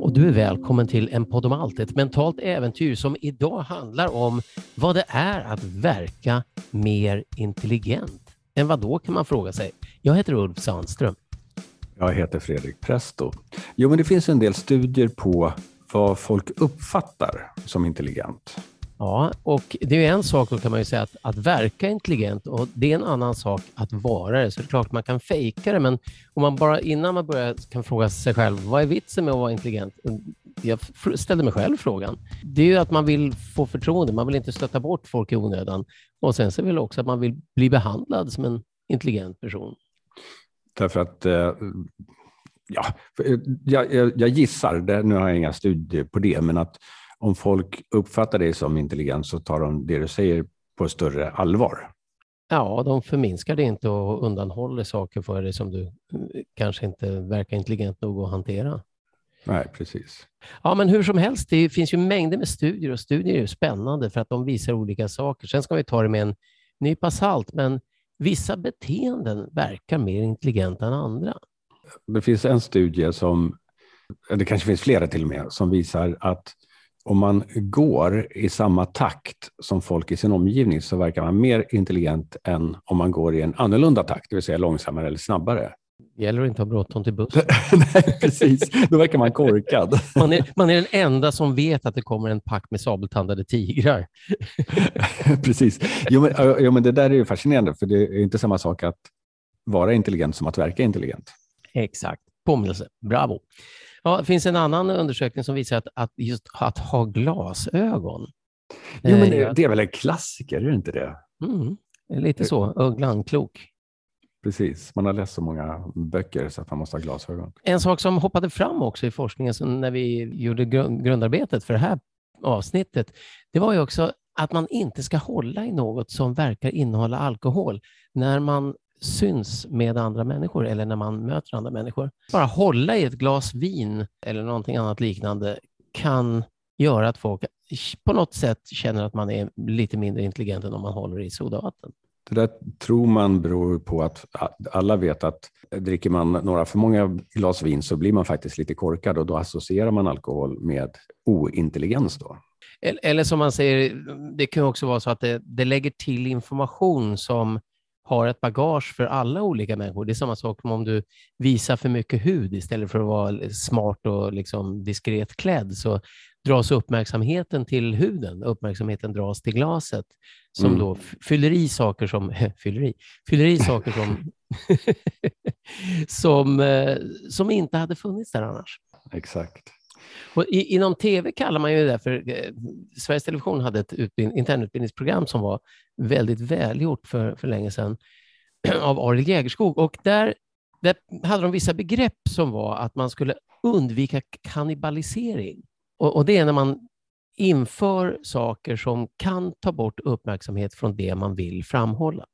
Och du är välkommen till en podd om allt, ett mentalt äventyr som idag handlar om vad det är att verka mer intelligent. Än vad då kan man fråga sig. Jag heter Ulf Sandström. Jag heter Fredrik Presto. Jo, men det finns en del studier på vad folk uppfattar som intelligent. Ja, och det är en sak då kan man ju säga att, att verka intelligent och det är en annan sak att vara det. Så det är klart man kan fejka det, men om man bara innan man börjar kan fråga sig själv, vad är vitsen med att vara intelligent? Jag ställde mig själv frågan. Det är ju att man vill få förtroende, man vill inte stötta bort folk i onödan. Och sen så vill det också att man vill bli behandlad som en intelligent person. Därför att, eh, ja, jag, jag, jag gissar, det, nu har jag inga studier på det, men att om folk uppfattar dig som intelligent så tar de det du säger på större allvar. Ja, de förminskar det inte och undanhåller saker för dig som du kanske inte verkar intelligent nog att hantera. Nej, precis. Ja, men hur som helst, det finns ju mängder med studier och studier är ju spännande för att de visar olika saker. Sen ska vi ta det med en nypa salt, men vissa beteenden verkar mer intelligenta än andra. Det finns en studie som, det kanske finns flera till och med, som visar att om man går i samma takt som folk i sin omgivning så verkar man mer intelligent än om man går i en annorlunda takt, det vill säga långsammare eller snabbare. Det gäller att inte ha bråttom till bussen. Nej, precis. Då verkar man korkad. Man är, man är den enda som vet att det kommer en pack med sabeltandade tigrar. precis. Jo men, jo, men det där är ju fascinerande, för det är inte samma sak att vara intelligent som att verka intelligent. Exakt. Påminnelse. Bravo. Ja, det finns en annan undersökning som visar att, att just att ha glasögon. Jo, men det, det är väl en klassiker, är det inte det? Mm, lite så. Ugglan klok. Precis, man har läst så många böcker så att man måste ha glasögon. En sak som hoppade fram också i forskningen när vi gjorde grundarbetet för det här avsnittet, det var ju också att man inte ska hålla i något som verkar innehålla alkohol när man syns med andra människor eller när man möter andra människor. Bara hålla i ett glas vin eller någonting annat liknande kan göra att folk på något sätt känner att man är lite mindre intelligent än om man håller i sodavatten. Det där tror man beror på att alla vet att dricker man några för många glas vin så blir man faktiskt lite korkad och då associerar man alkohol med ointelligens. Då. Eller som man säger, det kan också vara så att det, det lägger till information som har ett bagage för alla olika människor. Det är samma sak som om du visar för mycket hud istället för att vara smart och liksom diskret klädd, så dras uppmärksamheten till huden. Uppmärksamheten dras till glaset som mm. då fyller i saker som, fyller i, fyller i saker som, som, eh, som inte hade funnits där annars. Exakt. Och i, inom tv kallar man ju det för, eh, Sveriges Television hade ett utbild, internutbildningsprogram som var väldigt välgjort för, för länge sedan av Arild Jägerskog. Och där, där hade de vissa begrepp som var att man skulle undvika kannibalisering. Och, och det är när man inför saker som kan ta bort uppmärksamhet från det man vill framhålla.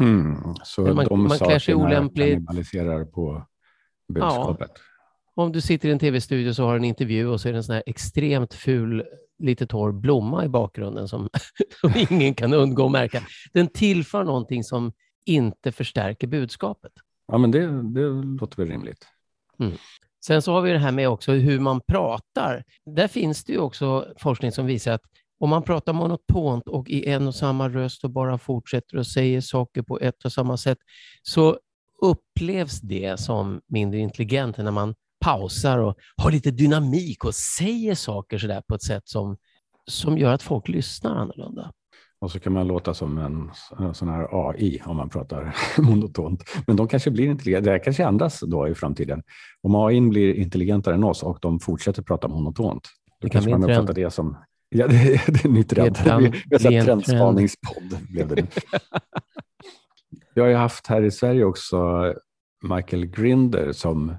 Mm. Så man, de man sakerna kannibaliserar på budskapet? Ja om du sitter i en tv-studio så har en intervju och så är det en sån här extremt ful, lite torr blomma i bakgrunden som, som ingen kan undgå att märka. Den tillför någonting som inte förstärker budskapet. Ja, men det, det låter väl rimligt. Mm. Sen så har vi det här med också hur man pratar. Där finns det ju också forskning som visar att om man pratar monotont och i en och samma röst och bara fortsätter och säger saker på ett och samma sätt, så upplevs det som mindre intelligent än när man pausar och har lite dynamik och säger saker sådär på ett sätt som, som gör att folk lyssnar annorlunda. Och så kan man låta som en, en sån här AI om man pratar monotont. Men de kanske blir intelligenta, det kanske ändras då i framtiden. Om AI blir intelligentare än oss och de fortsätter prata monotont, då det kanske kan man uppfattar det som Ja, det, är, det är nytt trend. Det är en trendspaningspodd. Blev det. Vi har ju haft här i Sverige också Michael Grinder som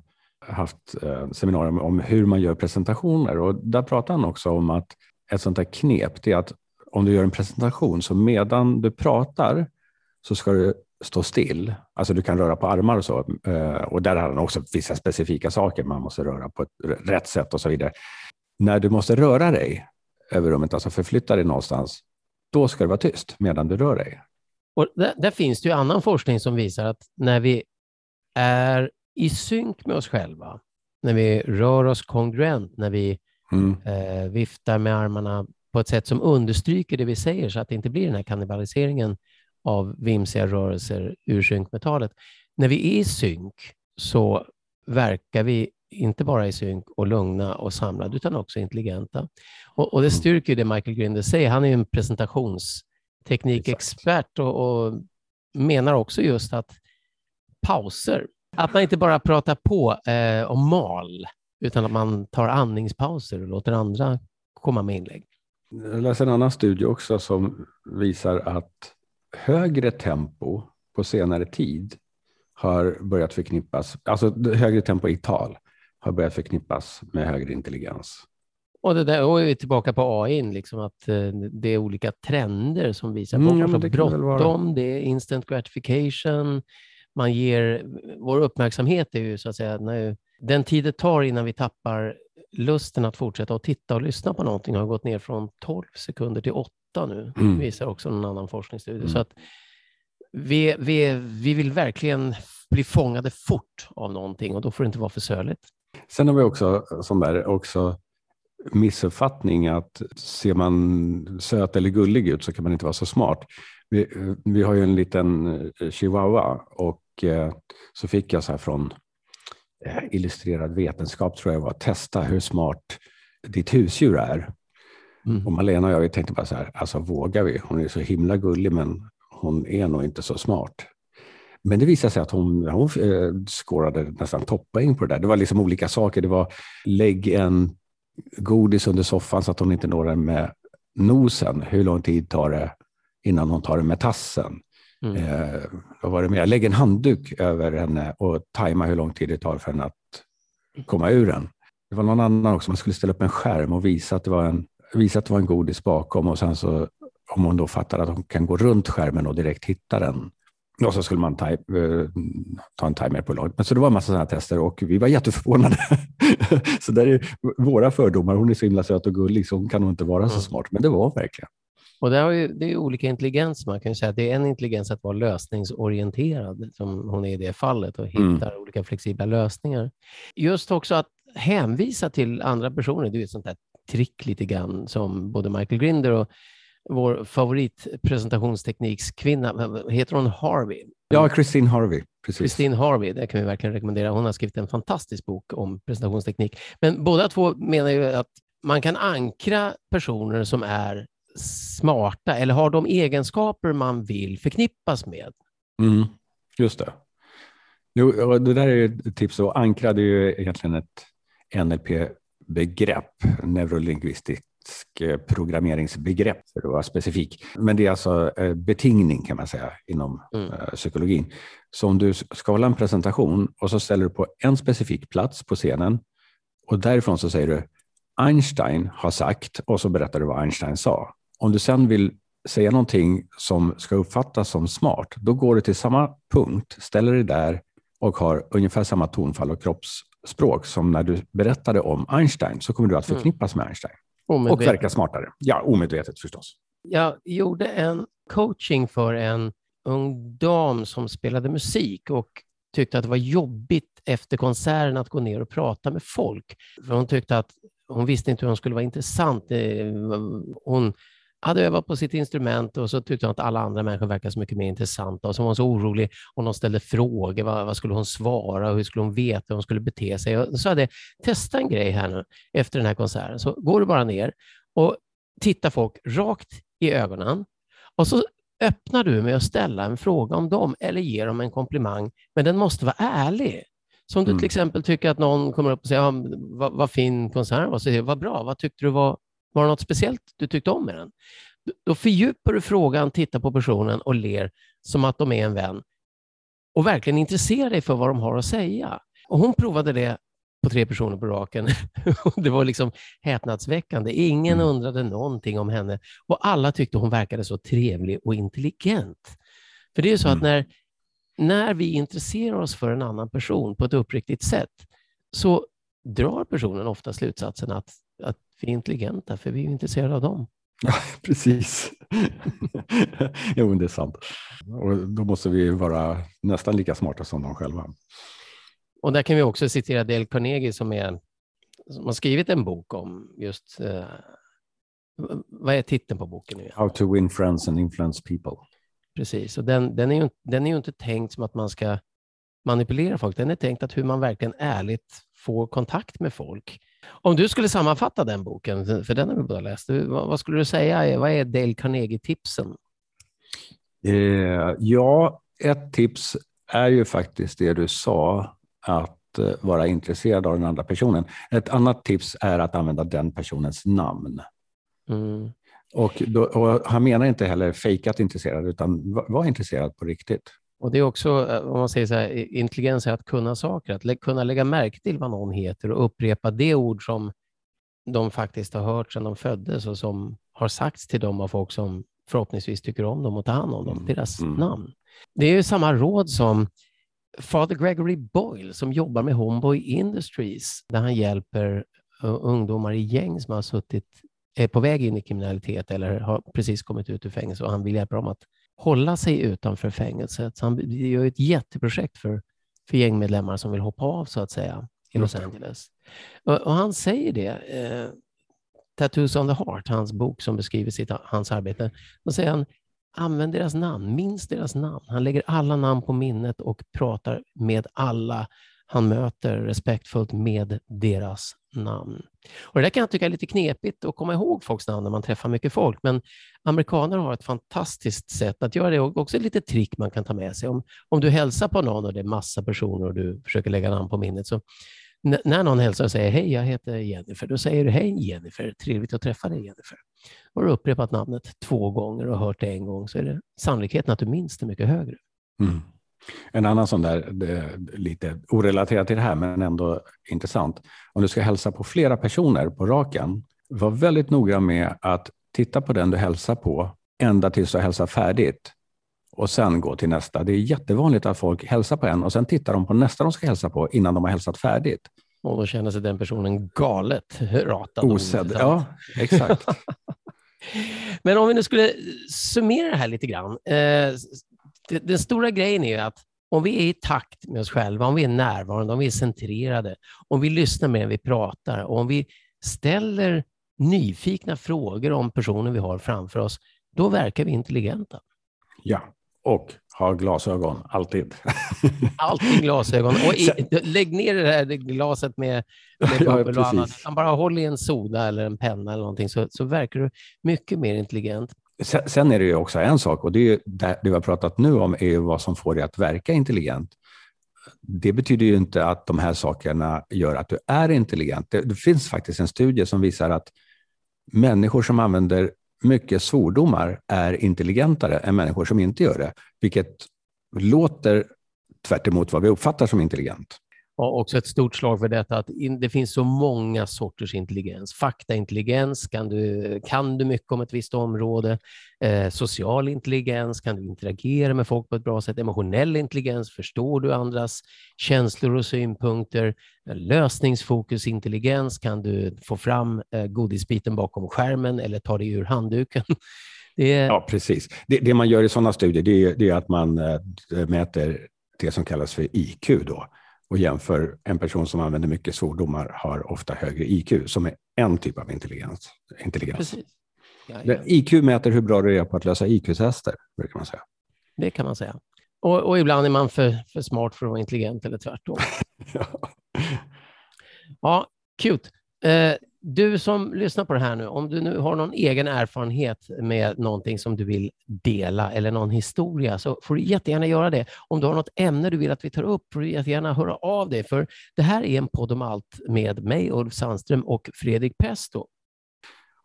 haft eh, seminarium om hur man gör presentationer och där pratar han också om att ett sånt här knep är att om du gör en presentation så medan du pratar så ska du stå still. Alltså du kan röra på armar och så. Eh, och där har han också vissa specifika saker man måste röra på ett rätt sätt och så vidare. När du måste röra dig över rummet, alltså förflytta dig någonstans, då ska det vara tyst medan du rör dig. Och där, där, finns det ju annan forskning som visar att när vi är i synk med oss själva, när vi rör oss kongruent, när vi mm. eh, viftar med armarna på ett sätt som understryker det vi säger så att det inte blir den här kannibaliseringen av vimsiga rörelser ur synk med talet. När vi är i synk så verkar vi inte bara i synk och lugna och samlade, utan också intelligenta. Och, och det mm. styrker det Michael Grinder säger. Han är en presentationsteknikexpert och, och menar också just att pauser, att man inte bara pratar på eh, om mal, utan att man tar andningspauser och låter andra komma med inlägg. Jag läste en annan studie också som visar att högre tempo på senare tid har börjat förknippas, alltså högre tempo i tal, har börjat förknippas med högre intelligens. Och det där och är vi tillbaka på AI, liksom att eh, det är olika trender som visar på mm, ja, det bråttom, det är instant gratification, man ger, vår uppmärksamhet är ju så att säga, när, den tid det tar innan vi tappar lusten att fortsätta att titta och lyssna på någonting har gått ner från 12 sekunder till 8 nu, mm. visar också en annan forskningsstudie. Mm. Så att vi, vi, vi vill verkligen bli fångade fort av någonting och då får det inte vara för söligt. Sen har vi också sån där också missuppfattning att ser man söt eller gullig ut så kan man inte vara så smart. Vi, vi har ju en liten eh, chihuahua och eh, så fick jag så här från eh, Illustrerad vetenskap tror jag var, testa hur smart ditt husdjur är. Mm. Och Malena och jag tänkte bara så här, alltså vågar vi? Hon är så himla gullig men hon är nog inte så smart. Men det visade sig att hon, hon skårade nästan toppoäng på det där. Det var liksom olika saker. Det var lägg en godis under soffan så att hon inte når den med nosen. Hur lång tid tar det innan hon tar den med tassen? Mm. Eh, vad var det mer? Lägg en handduk över henne och tajma hur lång tid det tar för henne att komma ur den. Det var någon annan också, man skulle ställa upp en skärm och visa att det var en, visa att det var en godis bakom och sen så om hon då fattar att hon kan gå runt skärmen och direkt hitta den. Och så skulle man ta, eh, ta en timer på långt. Men så det var en massa sådana tester och vi var jätteförvånade. så där är våra fördomar. Hon är så himla söt och gullig så hon kan nog inte vara så mm. smart. Men det var verkligen. Och det, har ju, det är olika intelligens. Man kan säga att det är en intelligens att vara lösningsorienterad, som hon är i det fallet, och hittar mm. olika flexibla lösningar. Just också att hänvisa till andra personer, det är ett sånt där trick lite grann som både Michael Grinder och vår favoritpresentationsteknikskvinna, heter hon Harvey? Ja, Christine Harvey. Precis. Christine Harvey, det kan vi verkligen rekommendera. Hon har skrivit en fantastisk bok om presentationsteknik. Men båda två menar ju att man kan ankra personer som är smarta eller har de egenskaper man vill förknippas med. Mm, just det. Jo, det där är ett tips. Och ankra det är ju egentligen ett NLP-begrepp, neurolingvistiskt Eh, programmeringsbegrepp för att vara specifik. Men det är alltså eh, betingning kan man säga inom mm. Eh, psykologin. Så om du ska hålla en presentation och så ställer du på en specifik plats på scenen och därifrån så säger du Einstein har sagt och så berättar du vad Einstein sa. Om du sen vill säga någonting som ska uppfattas som smart, då går du till samma punkt, ställer dig där och har ungefär samma tonfall och kroppsspråk som när du berättade om Einstein, så kommer du att mm. förknippas med Einstein. Omedvetet. Och verka smartare. Ja, omedvetet förstås. Jag gjorde en coaching för en ung dam som spelade musik och tyckte att det var jobbigt efter konserten att gå ner och prata med folk. För hon tyckte att hon visste inte hur hon skulle vara intressant. Hon hade övat på sitt instrument och så tyckte hon att alla andra människor verkade så mycket mer intressanta och så var hon så orolig om de ställde frågor. Vad, vad skulle hon svara hur skulle hon veta hur hon skulle bete sig? Och så hade jag testa en grej här nu efter den här konserten. Så går du bara ner och tittar folk rakt i ögonen och så öppnar du med att ställa en fråga om dem eller ge dem en komplimang, men den måste vara ärlig. Så om du mm. till exempel tycker att någon kommer upp och säger, ja, vad, vad fin konsert var, så säger vad bra, vad tyckte du var var det något speciellt du tyckte om med den? Då fördjupar du frågan, tittar på personen och ler som att de är en vän och verkligen intresserar dig för vad de har att säga. Och hon provade det på tre personer på raken. det var liksom häpnadsväckande. Ingen mm. undrade någonting om henne och alla tyckte hon verkade så trevlig och intelligent. För det är så mm. att när, när vi intresserar oss för en annan person på ett uppriktigt sätt så drar personen ofta slutsatsen att, att är intelligenta, för vi är intresserade av dem. Ja, precis. jo, det är sant. Och då måste vi vara nästan lika smarta som de själva. Och där kan vi också citera Dale Carnegie som, är, som har skrivit en bok om just, eh, vad är titeln på boken? nu? How to win friends and influence people. Precis, och den, den, är ju, den är ju inte tänkt som att man ska manipulera folk. Den är tänkt att hur man verkligen ärligt får kontakt med folk. Om du skulle sammanfatta den boken, för den har vi båda läst, vad, skulle du säga? Vad är Dale Carnegie-tipsen? Eh, ja, ett tips är ju faktiskt det du sa, att eh, vara intresserad av den andra personen. Ett annat tips är att använda den personens namn. Mm. Och, då, och, han menar inte heller fejkat intresserad, utan var, var intresserad på riktigt. Och Det är också, eh, om man säger så här, intelligens är att kunna saker, att lä kunna lägga märke till vad någon heter och upprepa det ord som de faktiskt har hört sedan de föddes och som har sagts till dem av folk som förhoppningsvis tycker om dem och tar hand om dem, mm. deras mm. namn. Det är ju samma råd som Father Gregory Boyle som jobbar med Homeboy Industries där han hjälper uh, ungdomar i gäng som har suttit, är på väg in i kriminalitet eller har precis kommit ut ur fängelse och han vill hjälpa dem att hålla sig utanför fängelset. Så han gör ett jätteprojekt för, för gängmedlemmar som vill hoppa av så att säga i Los Angeles. Och, och han säger det, eh, Tattoos on the Heart, hans bok som beskriver sitt, hans arbete, då säger han använd deras namn, minns deras namn. Han lägger alla namn på minnet och pratar med alla han möter respektfullt med deras namn. Och det där kan jag tycka är lite knepigt att komma ihåg folks namn när man träffar mycket folk, men amerikaner har ett fantastiskt sätt att göra det och också ett litet trick man kan ta med sig. Om, om du hälsar på någon och det är massa personer och du försöker lägga namn på minnet, så när någon hälsar och säger hej, jag heter Jennifer, då säger du hej Jennifer, trevligt att träffa dig Jennifer. Har du upprepat namnet två gånger och hört det en gång så är det sannolikheten att du minns det mycket högre. Mm. En annan sån där, lite orelaterat till det här, men ändå intressant. Om du ska hälsa på flera personer på raken, var väldigt noga med att titta på den du hälsar på ända tills du hälsar färdigt och sen gå till nästa. Det är jättevanligt att folk hälsar på en och sen tittar de på nästa de ska hälsa på innan de har hälsat färdigt. Och då känner sig den personen galet ratad. Osedd, ja exakt. Men om vi nu skulle summera det här lite grann. Eh, den stora grejen är att om vi är i takt med oss själva, om vi är närvarande, om vi är centrerade, om vi lyssnar mer än vi pratar och om vi ställer nyfikna frågor om personen vi har framför oss, då verkar vi intelligenta. Ja, och ha glasögon, alltid. Alltid glasögon. Och i, lägg ner det här glaset med, med bubbel ja, och annat. Bara håll i en soda eller en penna eller någonting så, så verkar du mycket mer intelligent. Sen är det ju också en sak, och det, är det vi har pratat nu om är ju vad som får dig att verka intelligent. Det betyder ju inte att de här sakerna gör att du är intelligent. Det, det finns faktiskt en studie som visar att människor som använder mycket svordomar är intelligentare än människor som inte gör det, vilket låter tvärt vad vi uppfattar som intelligent. Och också ett stort slag för detta att det finns så många sorters intelligens. Faktaintelligens, kan du, kan du mycket om ett visst område? Eh, social intelligens, kan du interagera med folk på ett bra sätt? Emotionell intelligens, förstår du andras känslor och synpunkter? Eh, lösningsfokusintelligens, kan du få fram eh, godisbiten bakom skärmen eller ta dig ur handduken? Är... Ja, precis. Det, det, man gör i sådana studier det är, det är att man äh, mäter det som kallas för IQ. Då och jämför en person som använder mycket svordomar har ofta högre IQ, som är en typ av intelligens. intelligens. Ja, ja. IQ mäter hur bra du är på att lösa IQ-tester, brukar man säga. Det kan man säga. Och, och, ibland är man för, för smart för att vara intelligent eller tvärtom. ja. ja, cute. Eh, du som lyssnar på det här nu, om du nu har någon egen erfarenhet med någonting som du vill dela eller någon historia så får du jättegärna göra det. Om du har något ämne du vill att vi tar upp får du jättegärna höra av dig för det här är en podd om allt med mig, Ulf Sandström och Fredrik Pesto.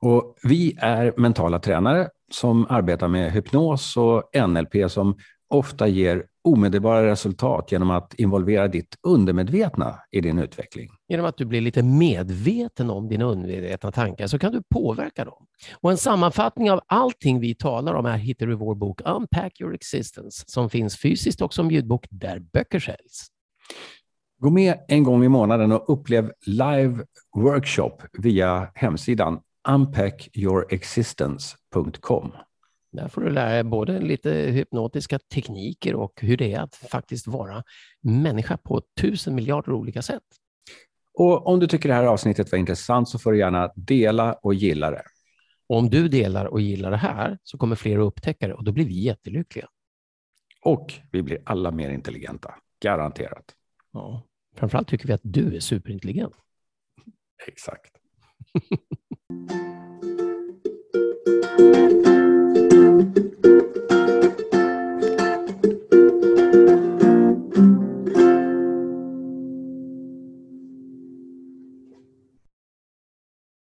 Och vi är mentala tränare som arbetar med hypnos och NLP som ofta ger omedelbara resultat genom att involvera ditt undermedvetna i din utveckling. Genom att du blir lite medveten om dina undermedvetna tankar så kan du påverka dem. Och en sammanfattning av allting vi talar om här hittar du i vår bok Unpack your existence som finns fysiskt och som ljudbok där böcker säljs. Gå med en gång i månaden och upplev live workshop via hemsidan unpackyourexistence.com. Där får du lära dig både lite hypnotiska tekniker och hur det är att faktiskt vara människa på tusen miljarder olika sätt. Och om du tycker det här avsnittet var intressant så får du gärna dela och gilla det. Och om du delar och gillar det här så kommer fler att upptäcka det och då blir vi jättelyckliga. Och vi blir alla mer intelligenta, garanterat. Ja. Framförallt tycker vi att du är superintelligent. Exakt.